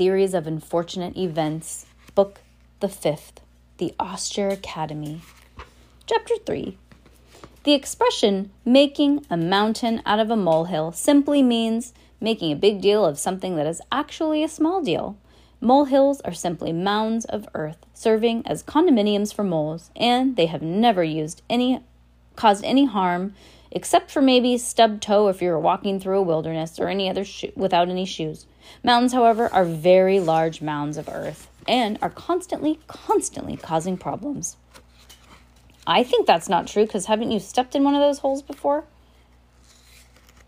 Series of unfortunate events. Book the fifth The Austere Academy. Chapter 3 The expression making a mountain out of a molehill simply means making a big deal of something that is actually a small deal. Molehills are simply mounds of earth serving as condominiums for moles, and they have never used any caused any harm except for maybe stub toe if you're walking through a wilderness or any other sho- without any shoes. Mountains, however, are very large mounds of earth and are constantly, constantly causing problems. I think that's not true because haven't you stepped in one of those holes before?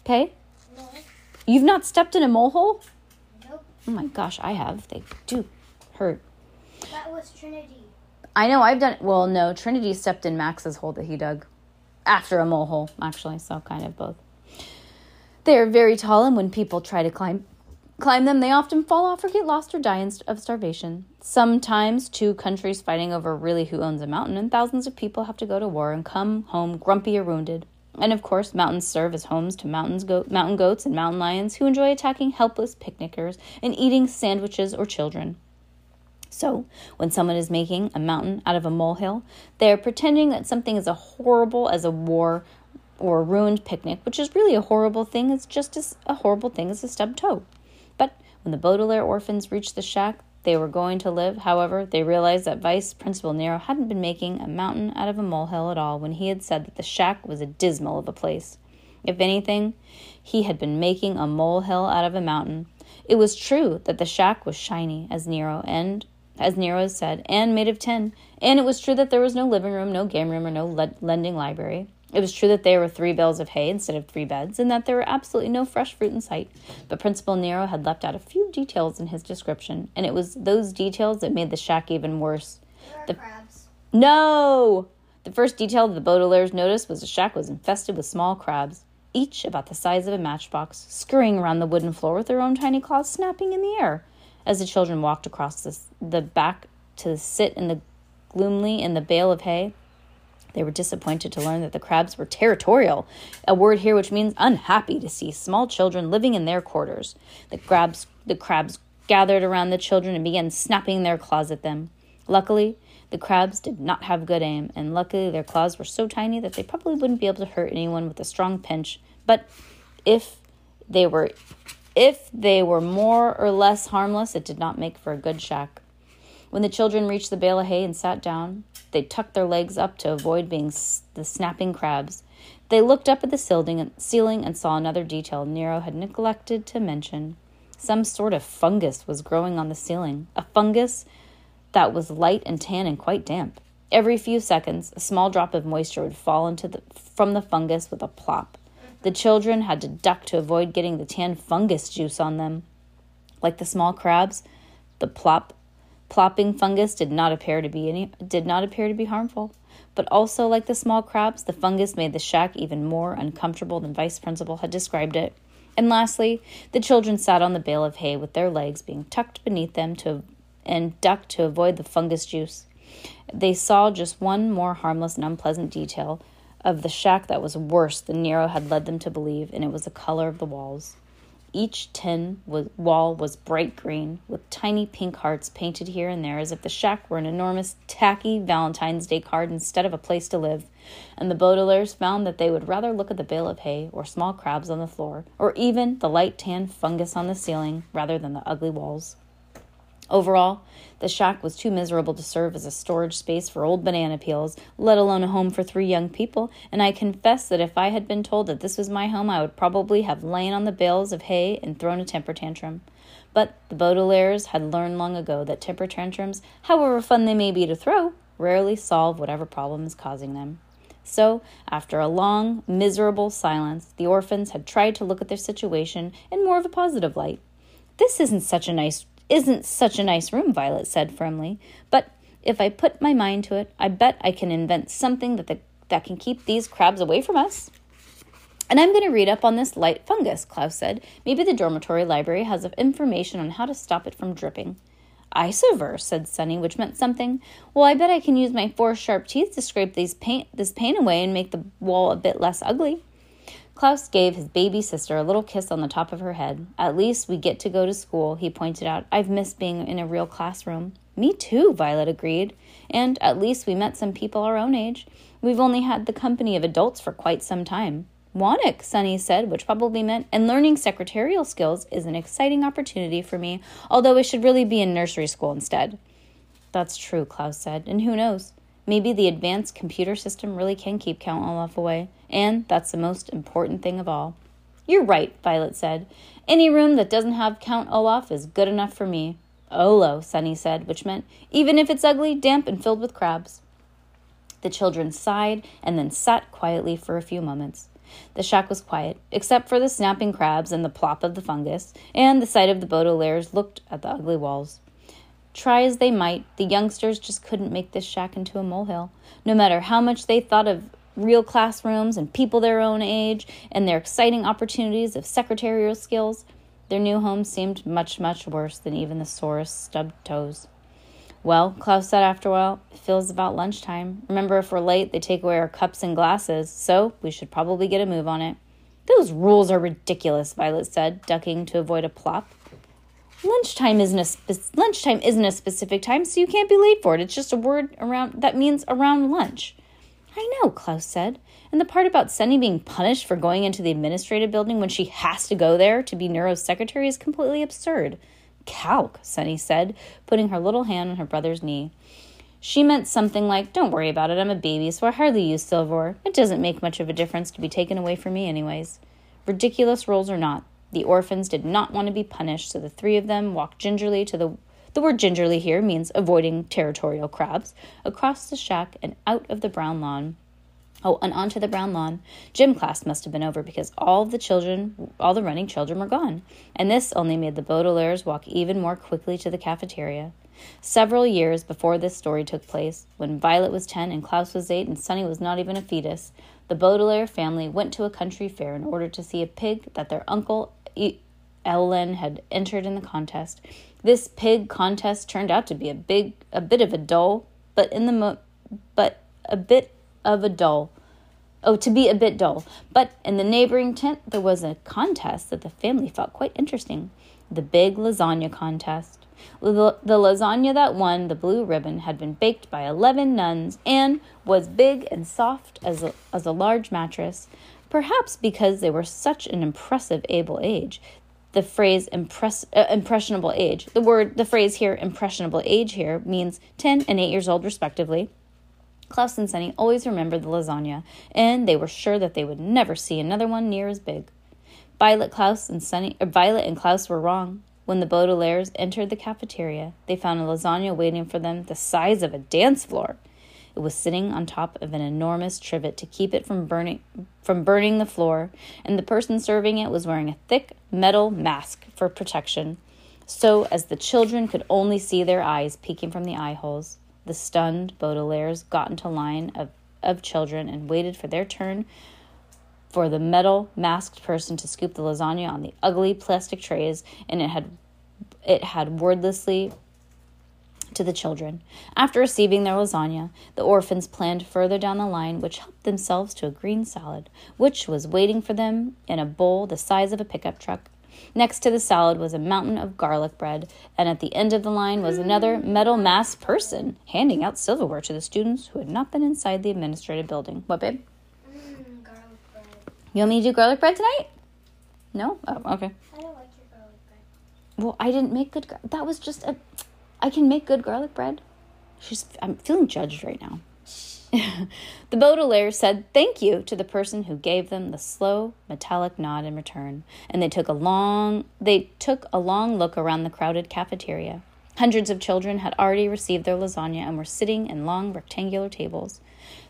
Okay. No. You've not stepped in a mole hole? Nope. Oh my gosh, I have. They do hurt. That was Trinity. I know I've done well, no, Trinity stepped in Max's hole that he dug. After a mole hole, actually, so kind of both. They are very tall and when people try to climb climb them, they often fall off or get lost or die of starvation. Sometimes two countries fighting over really who owns a mountain, and thousands of people have to go to war and come home grumpy or wounded. And of course, mountains serve as homes to mountains go- mountain goats and mountain lions who enjoy attacking helpless picnickers and eating sandwiches or children. So, when someone is making a mountain out of a molehill, they are pretending that something is as horrible as a war or a ruined picnic, which is really a horrible thing. It's just as a horrible thing as a stubbed toe. But when the Baudelaire orphans reached the shack they were going to live, however, they realized that Vice Principal Nero hadn't been making a mountain out of a molehill at all when he had said that the shack was a dismal of a place. If anything, he had been making a molehill out of a mountain. It was true that the shack was shiny, as Nero and as Nero said, and made of tin. And it was true that there was no living room, no game room, or no le- lending library. It was true that there were three bales of hay instead of three beds, and that there were absolutely no fresh fruit in sight. But Principal Nero had left out a few details in his description, and it was those details that made the shack even worse. There are The- crabs. No! The first detail the Baudelaires noticed was the shack was infested with small crabs, each about the size of a matchbox, scurrying around the wooden floor with their own tiny claws snapping in the air. As the children walked across the, the back to sit in the gloomily in the bale of hay, they were disappointed to learn that the crabs were territorial, a word here which means unhappy to see small children living in their quarters. The crabs, the crabs gathered around the children and began snapping their claws at them. Luckily, the crabs did not have good aim, and luckily their claws were so tiny that they probably wouldn't be able to hurt anyone with a strong pinch. But if they were if they were more or less harmless, it did not make for a good shack. When the children reached the bale of hay and sat down, they tucked their legs up to avoid being s- the snapping crabs. They looked up at the ceiling and saw another detail Nero had neglected to mention. Some sort of fungus was growing on the ceiling, a fungus that was light and tan and quite damp. Every few seconds, a small drop of moisture would fall into the, from the fungus with a plop. The children had to duck to avoid getting the tan fungus juice on them. Like the small crabs, the plop plopping fungus did not appear to be any did not appear to be harmful. But also like the small crabs, the fungus made the shack even more uncomfortable than Vice Principal had described it. And lastly, the children sat on the bale of hay with their legs being tucked beneath them to and ducked to avoid the fungus juice. They saw just one more harmless and unpleasant detail of the shack that was worse than Nero had led them to believe, and it was the color of the walls. Each tin was, wall was bright green, with tiny pink hearts painted here and there as if the shack were an enormous, tacky Valentine's Day card instead of a place to live. And the Baudelaires found that they would rather look at the bale of hay, or small crabs on the floor, or even the light tan fungus on the ceiling, rather than the ugly walls. Overall, the shack was too miserable to serve as a storage space for old banana peels, let alone a home for three young people, and I confess that if I had been told that this was my home, I would probably have lain on the bales of hay and thrown a temper tantrum. But the Baudelaires had learned long ago that temper tantrums, however fun they may be to throw, rarely solve whatever problem is causing them. So, after a long, miserable silence, the orphans had tried to look at their situation in more of a positive light. This isn't such a nice isn't such a nice room, Violet said firmly. But if I put my mind to it, I bet I can invent something that, the, that can keep these crabs away from us. And I'm going to read up on this light fungus, Klaus said. Maybe the dormitory library has information on how to stop it from dripping. Isover, said Sunny, which meant something. Well, I bet I can use my four sharp teeth to scrape these paint, this paint away and make the wall a bit less ugly. Klaus gave his baby sister a little kiss on the top of her head. At least we get to go to school, he pointed out. I've missed being in a real classroom. Me too, Violet agreed. And at least we met some people our own age. We've only had the company of adults for quite some time. Wannock, Sunny said, which probably meant, and learning secretarial skills is an exciting opportunity for me, although I should really be in nursery school instead. That's true, Klaus said, and who knows? Maybe the advanced computer system really can keep Count Olaf away, and that's the most important thing of all. You're right, Violet said. Any room that doesn't have Count Olaf is good enough for me. Olo, Sunny said, which meant even if it's ugly, damp, and filled with crabs. The children sighed and then sat quietly for a few moments. The shack was quiet, except for the snapping crabs and the plop of the fungus, and the sight of the Baudelaires looked at the ugly walls. Try as they might, the youngsters just couldn't make this shack into a molehill. No matter how much they thought of real classrooms and people their own age and their exciting opportunities of secretarial skills, their new home seemed much, much worse than even the sorest stubbed toes. Well, Klaus said after a while, it feels about lunchtime. Remember, if we're late, they take away our cups and glasses, so we should probably get a move on it. Those rules are ridiculous, Violet said, ducking to avoid a plop. Lunchtime isn't a spe- lunchtime isn't a specific time, so you can't be late for it. It's just a word around that means around lunch. I know, Klaus said. And the part about Sunny being punished for going into the administrative building when she has to go there to be Nero's secretary is completely absurd. Calc, Sunny said, putting her little hand on her brother's knee. She meant something like, Don't worry about it, I'm a baby, so I hardly use silver. It doesn't make much of a difference to be taken away from me, anyways. Ridiculous rules or not, the orphans did not want to be punished, so the three of them walked gingerly to the the word gingerly here means avoiding territorial crabs, across the shack and out of the brown lawn. Oh, and onto the brown lawn. Gym class must have been over because all the children, all the running children were gone, and this only made the Baudelaires walk even more quickly to the cafeteria. Several years before this story took place, when Violet was 10 and Klaus was 8 and Sunny was not even a fetus, the Baudelaire family went to a country fair in order to see a pig that their uncle Ellen had entered in the contest. This pig contest turned out to be a big a bit of a dull, but in the mo- but a bit of a dull. Oh, to be a bit dull. But in the neighboring tent, there was a contest that the family felt quite interesting the big lasagna contest. The, the lasagna that won the blue ribbon had been baked by 11 nuns and was big and soft as a, as a large mattress. Perhaps because they were such an impressive able age, the phrase impress, uh, impressionable age. The word, the phrase here, impressionable age here, means 10 and 8 years old, respectively. Klaus and Sunny always remembered the lasagna, and they were sure that they would never see another one near as big. Violet, Klaus, and Sunny, or Violet and Klaus were wrong. When the Baudelaires entered the cafeteria, they found a lasagna waiting for them the size of a dance floor. It was sitting on top of an enormous trivet to keep it from burning from burning the floor, and the person serving it was wearing a thick metal mask for protection, so as the children could only see their eyes peeking from the eye holes. The stunned Baudelaires got into line of, of children and waited for their turn for the metal masked person to scoop the lasagna on the ugly plastic trays, and it had it had wordlessly to the children. After receiving their lasagna, the orphans planned further down the line, which helped themselves to a green salad, which was waiting for them in a bowl the size of a pickup truck. Next to the salad was a mountain of garlic bread, and at the end of the line was another metal masked person handing out silverware to the students who had not been inside the administrative building. What, babe? Mm, garlic bread. You want me to do garlic bread tonight? No? Oh, okay. I don't like your garlic bread. Well, I didn't make good. Gar- that was just a. I can make good garlic bread. She's. I'm feeling judged right now. the Baudelaire said thank you to the person who gave them the slow metallic nod in return, and they took a long. They took a long look around the crowded cafeteria. Hundreds of children had already received their lasagna and were sitting in long rectangular tables.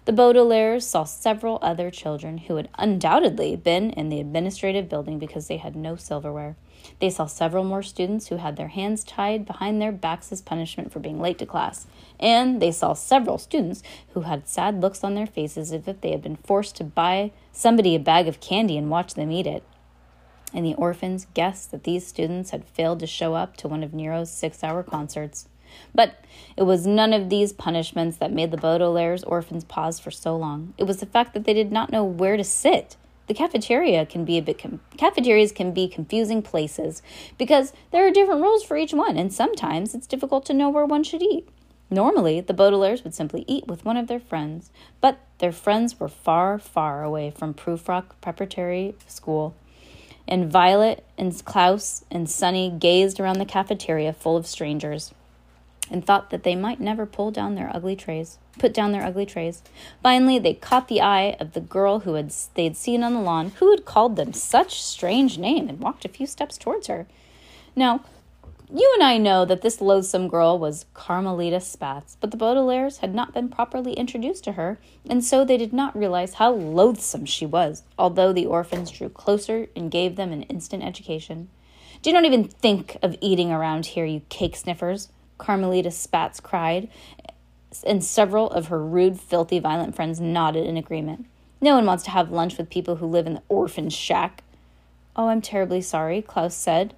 The Baudelaires saw several other children who had undoubtedly been in the administrative building because they had no silverware. They saw several more students who had their hands tied behind their backs as punishment for being late to class. And they saw several students who had sad looks on their faces as if they had been forced to buy somebody a bag of candy and watch them eat it. And the orphans guessed that these students had failed to show up to one of Nero's six hour concerts. But it was none of these punishments that made the Baudelaire's orphans pause for so long. It was the fact that they did not know where to sit. The cafeteria can be a bit com- cafeterias can be confusing places because there are different rules for each one, and sometimes it's difficult to know where one should eat. Normally, the Baudelaires would simply eat with one of their friends, but their friends were far, far away from Prufrock Preparatory School, and Violet and Klaus and Sunny gazed around the cafeteria full of strangers and thought that they might never pull down their ugly trays, put down their ugly trays. Finally, they caught the eye of the girl who had they'd seen on the lawn, who had called them such strange name and walked a few steps towards her. Now, you and I know that this loathsome girl was Carmelita Spatz, but the Baudelaires had not been properly introduced to her, and so they did not realize how loathsome she was, although the orphans drew closer and gave them an instant education. Do not even think of eating around here, you cake sniffers. Carmelita Spatz cried, and several of her rude, filthy, violent friends nodded in agreement. No one wants to have lunch with people who live in the orphan shack. Oh, I'm terribly sorry, Klaus said,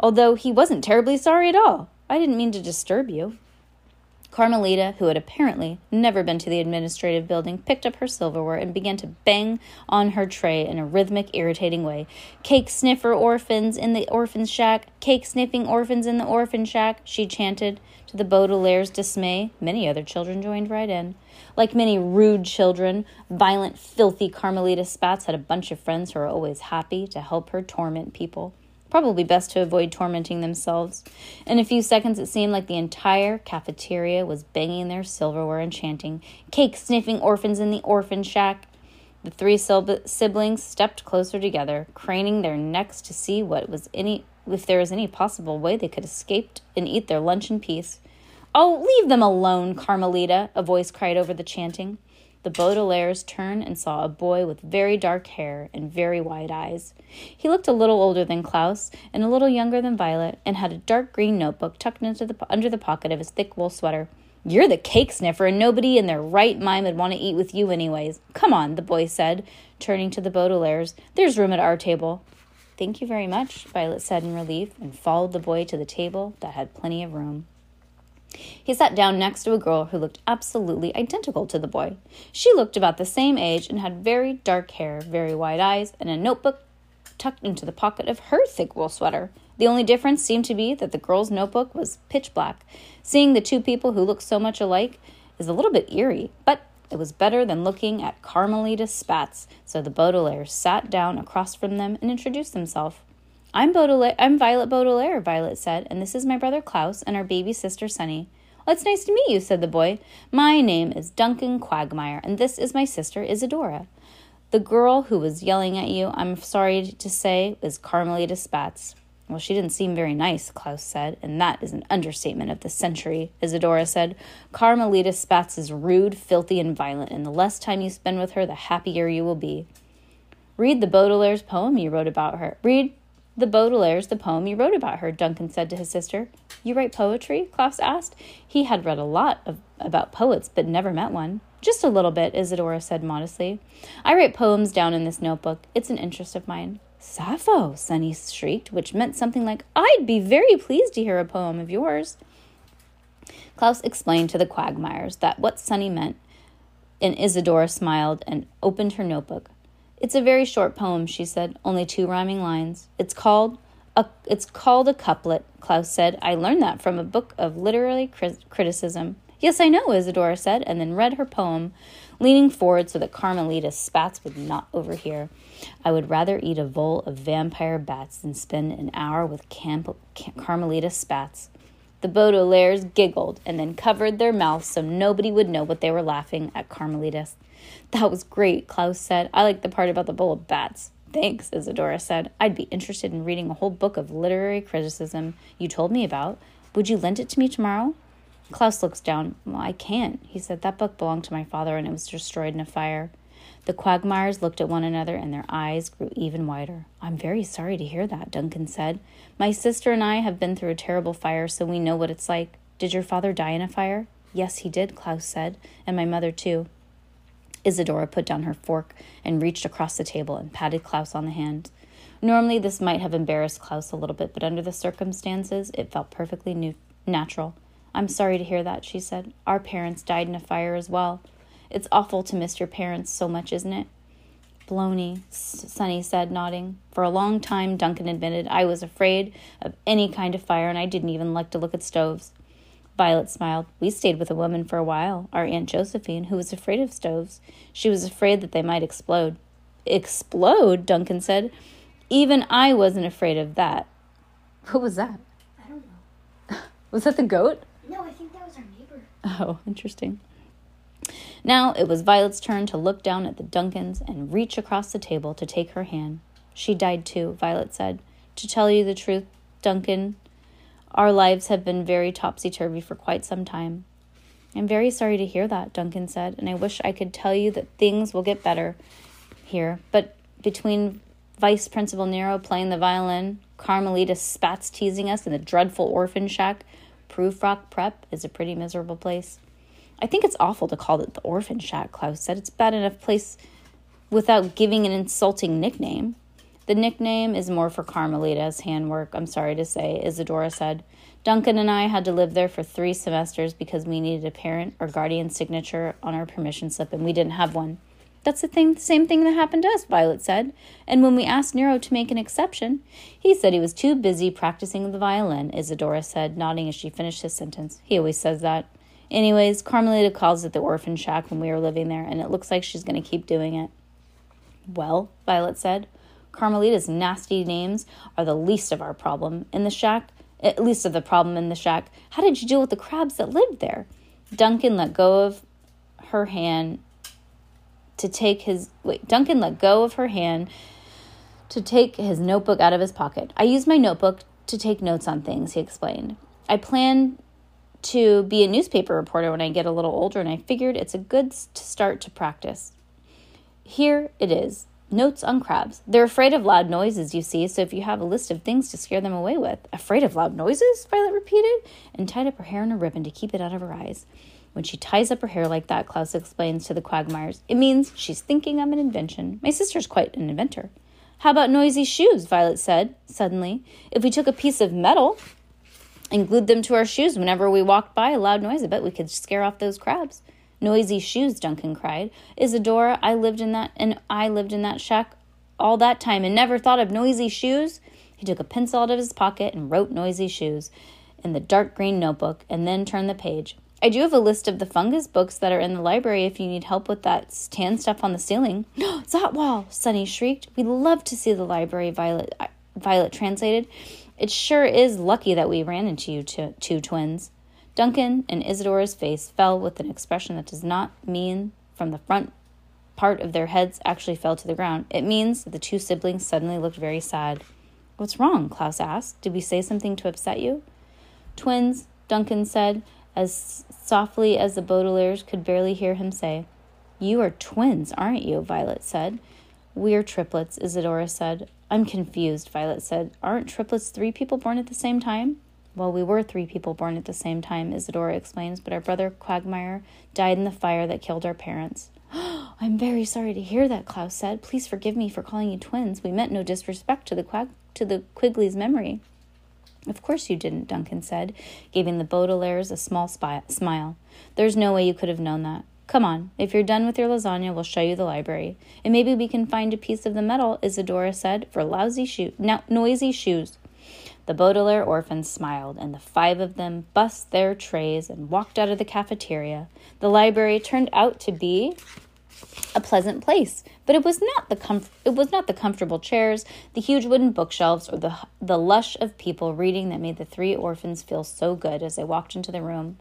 although he wasn't terribly sorry at all. I didn't mean to disturb you. Carmelita, who had apparently never been to the administrative building, picked up her silverware and began to bang on her tray in a rhythmic, irritating way. Cake sniffer orphans in the orphan shack, cake sniffing orphans in the orphan shack, she chanted. To the Baudelaire's dismay, many other children joined right in. Like many rude children, violent, filthy Carmelita Spatz had a bunch of friends who were always happy to help her torment people. Probably best to avoid tormenting themselves. In a few seconds, it seemed like the entire cafeteria was banging their silverware and chanting, Cake sniffing orphans in the orphan shack. The three siblings stepped closer together, craning their necks to see what was any if there was any possible way they could escape and eat their lunch in peace. Oh, leave them alone, Carmelita, a voice cried over the chanting. The Baudelaires turned and saw a boy with very dark hair and very wide eyes. He looked a little older than Klaus and a little younger than Violet, and had a dark green notebook tucked into the, under the pocket of his thick wool sweater. You're the cake sniffer, and nobody in their right mind would want to eat with you, anyways. Come on, the boy said, turning to the Baudelaires. There's room at our table. Thank you very much, Violet said in relief, and followed the boy to the table that had plenty of room. He sat down next to a girl who looked absolutely identical to the boy. She looked about the same age and had very dark hair, very wide eyes, and a notebook tucked into the pocket of her thick wool sweater. The only difference seemed to be that the girl's notebook was pitch black. Seeing the two people who looked so much alike is a little bit eerie, but it was better than looking at Carmelita Spatz, so the Baudelaire sat down across from them and introduced himself. I'm Baudelaire. I'm Violet Baudelaire, Violet said, and this is my brother Klaus and our baby sister Sunny. Well, it's nice to meet you, said the boy. My name is Duncan Quagmire, and this is my sister Isadora. The girl who was yelling at you, I'm sorry to say, is Carmelita Spatz. Well, she didn't seem very nice, Klaus said, and that is an understatement of the century, Isadora said. Carmelita Spatz is rude, filthy, and violent, and the less time you spend with her, the happier you will be. Read the Baudelaire's poem you wrote about her. Read the Baudelaire's the poem you wrote about her, Duncan said to his sister. You write poetry? Klaus asked. He had read a lot of, about poets, but never met one. Just a little bit, Isadora said modestly. I write poems down in this notebook. It's an interest of mine. Sappho, Sunny shrieked, which meant something like, I'd be very pleased to hear a poem of yours. Klaus explained to the Quagmires that what Sunny meant, and Isadora smiled and opened her notebook. It's a very short poem, she said, only two rhyming lines. It's called a, it's called a couplet, Klaus said. I learned that from a book of literary criticism. Yes, I know, Isadora said, and then read her poem, leaning forward so that Carmelita Spatz would not overhear. I would rather eat a bowl of vampire bats than spend an hour with Camp- Carmelita Spatz. The Baudelaires giggled and then covered their mouths so nobody would know what they were laughing at Carmelita that was great, Klaus said. I like the part about the bowl of bats. Thanks, Isadora said. I'd be interested in reading a whole book of literary criticism you told me about. Would you lend it to me tomorrow? Klaus looks down. Well, I can't. He said, That book belonged to my father and it was destroyed in a fire. The Quagmires looked at one another and their eyes grew even wider. I'm very sorry to hear that, Duncan said. My sister and I have been through a terrible fire, so we know what it's like. Did your father die in a fire? Yes, he did, Klaus said, and my mother too. Isadora put down her fork and reached across the table and patted Klaus on the hand. Normally, this might have embarrassed Klaus a little bit, but under the circumstances, it felt perfectly new- natural. I'm sorry to hear that, she said. Our parents died in a fire as well. It's awful to miss your parents so much, isn't it? Blony, Sunny said, nodding. For a long time, Duncan admitted, I was afraid of any kind of fire, and I didn't even like to look at stoves. Violet smiled. We stayed with a woman for a while, our Aunt Josephine, who was afraid of stoves. She was afraid that they might explode. Explode? Duncan said. Even I wasn't afraid of that. What was that? I don't know. Was that the goat? No, I think that was our neighbor. Oh, interesting. Now it was Violet's turn to look down at the Duncans and reach across the table to take her hand. She died too, Violet said. To tell you the truth, Duncan, our lives have been very topsy turvy for quite some time. I'm very sorry to hear that, Duncan said, and I wish I could tell you that things will get better here. But between Vice Principal Nero playing the violin, Carmelita Spatz teasing us, and the dreadful orphan shack, Prufrock Prep is a pretty miserable place. I think it's awful to call it the orphan shack, Klaus said. It's bad enough place without giving an insulting nickname. The nickname is more for Carmelita's handwork, I'm sorry to say, Isadora said. Duncan and I had to live there for three semesters because we needed a parent or guardian signature on our permission slip, and we didn't have one. That's the thing, same thing that happened to us, Violet said. And when we asked Nero to make an exception, he said he was too busy practicing the violin, Isadora said, nodding as she finished his sentence. He always says that. Anyways, Carmelita calls it the orphan shack when we were living there, and it looks like she's going to keep doing it. Well, Violet said, Carmelita's nasty names are the least of our problem in the shack, at least of the problem in the shack. How did you deal with the crabs that lived there? Duncan let go of her hand to take his wait, Duncan let go of her hand to take his notebook out of his pocket. I use my notebook to take notes on things, he explained. I plan to be a newspaper reporter when I get a little older, and I figured it's a good to start to practice. Here it is Notes on crabs. They're afraid of loud noises, you see, so if you have a list of things to scare them away with. Afraid of loud noises? Violet repeated, and tied up her hair in a ribbon to keep it out of her eyes. When she ties up her hair like that, Klaus explains to the Quagmires, it means she's thinking I'm an invention. My sister's quite an inventor. How about noisy shoes? Violet said, suddenly. If we took a piece of metal and glued them to our shoes whenever we walked by a loud noise, I bet we could scare off those crabs. Noisy shoes, Duncan cried. Isadora, I lived in that and I lived in that shack all that time and never thought of noisy shoes. He took a pencil out of his pocket and wrote noisy shoes in the dark green notebook and then turned the page. I do have a list of the fungus books that are in the library if you need help with that tan stuff on the ceiling. Zatwall! Sunny shrieked. We'd love to see the library, Violet, Violet translated. It sure is lucky that we ran into you two, two twins. Duncan and Isadora's face fell with an expression that does not mean from the front part of their heads actually fell to the ground. It means that the two siblings suddenly looked very sad. What's wrong? Klaus asked. Did we say something to upset you? Twins, Duncan said, as softly as the Baudelaires could barely hear him say. You are twins, aren't you? Violet said. We're triplets, Isadora said. I'm confused, Violet said. Aren't triplets three people born at the same time? Well, we were three people born at the same time, Isadora explains, but our brother Quagmire died in the fire that killed our parents. I'm very sorry to hear that, Klaus said. Please forgive me for calling you twins. We meant no disrespect to the Quag- to the Quigley's memory. Of course you didn't, Duncan said, giving the Baudelaires a small spy- smile. There's no way you could have known that. Come on, if you're done with your lasagna, we'll show you the library. And maybe we can find a piece of the metal, Isadora said, for lousy shoe- no- noisy shoes. The Baudelaire orphans smiled, and the five of them bussed their trays and walked out of the cafeteria. The library turned out to be a pleasant place, but it was not the comf- it was not the comfortable chairs, the huge wooden bookshelves, or the the lush of people reading that made the three orphans feel so good as they walked into the room.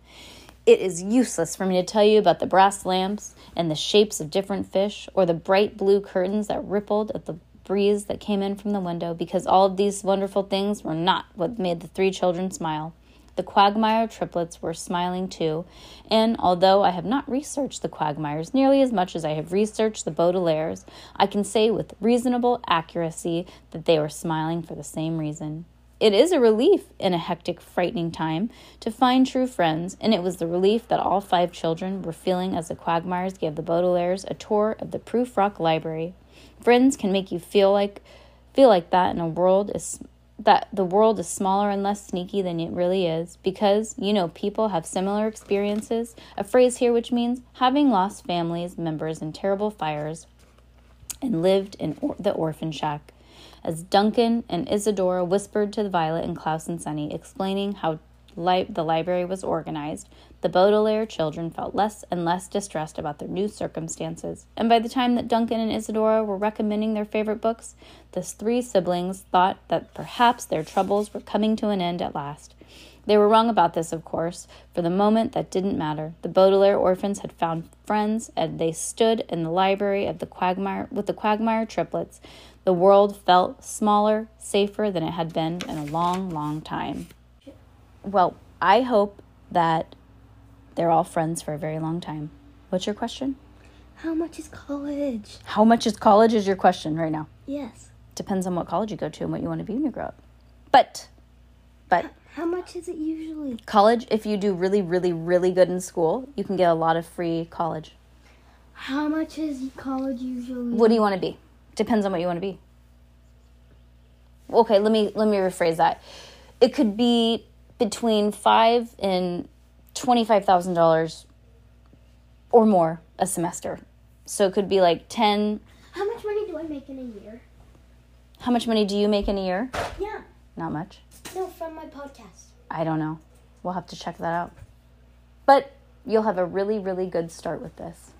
It is useless for me to tell you about the brass lamps and the shapes of different fish, or the bright blue curtains that rippled at the breeze that came in from the window because all of these wonderful things were not what made the three children smile. The Quagmire triplets were smiling too, and although I have not researched the Quagmires nearly as much as I have researched the Baudelaires, I can say with reasonable accuracy that they were smiling for the same reason. It is a relief in a hectic, frightening time to find true friends, and it was the relief that all five children were feeling as the Quagmires gave the Baudelaires a tour of the Prufrock Library. Friends can make you feel like feel like that in a world is that the world is smaller and less sneaky than it really is because you know people have similar experiences. A phrase here which means having lost families members in terrible fires and lived in or- the orphan shack as Duncan and Isadora whispered to Violet and Klaus and Sunny, explaining how li- the library was organized, the Baudelaire children felt less and less distressed about their new circumstances. And by the time that Duncan and Isadora were recommending their favorite books, the three siblings thought that perhaps their troubles were coming to an end at last. They were wrong about this, of course. For the moment, that didn't matter. The Baudelaire orphans had found friends, and they stood in the library of the Quagmire with the Quagmire triplets. The world felt smaller, safer than it had been in a long, long time. Well, I hope that they're all friends for a very long time. What's your question? How much is college? How much is college? Is your question right now? Yes. Depends on what college you go to and what you want to be when you grow up. But, but How much is it usually? college, if you do really, really, really good in school, you can get a lot of free college. How much is college usually? What do you want to be? Depends on what you want to be. Okay, let me let me rephrase that. It could be between five and twenty five thousand dollars or more a semester. So it could be like ten. How much money do I make in a year? How much money do you make in a year? Yeah. Not much. No, from my podcast. I don't know. We'll have to check that out. But you'll have a really, really good start with this.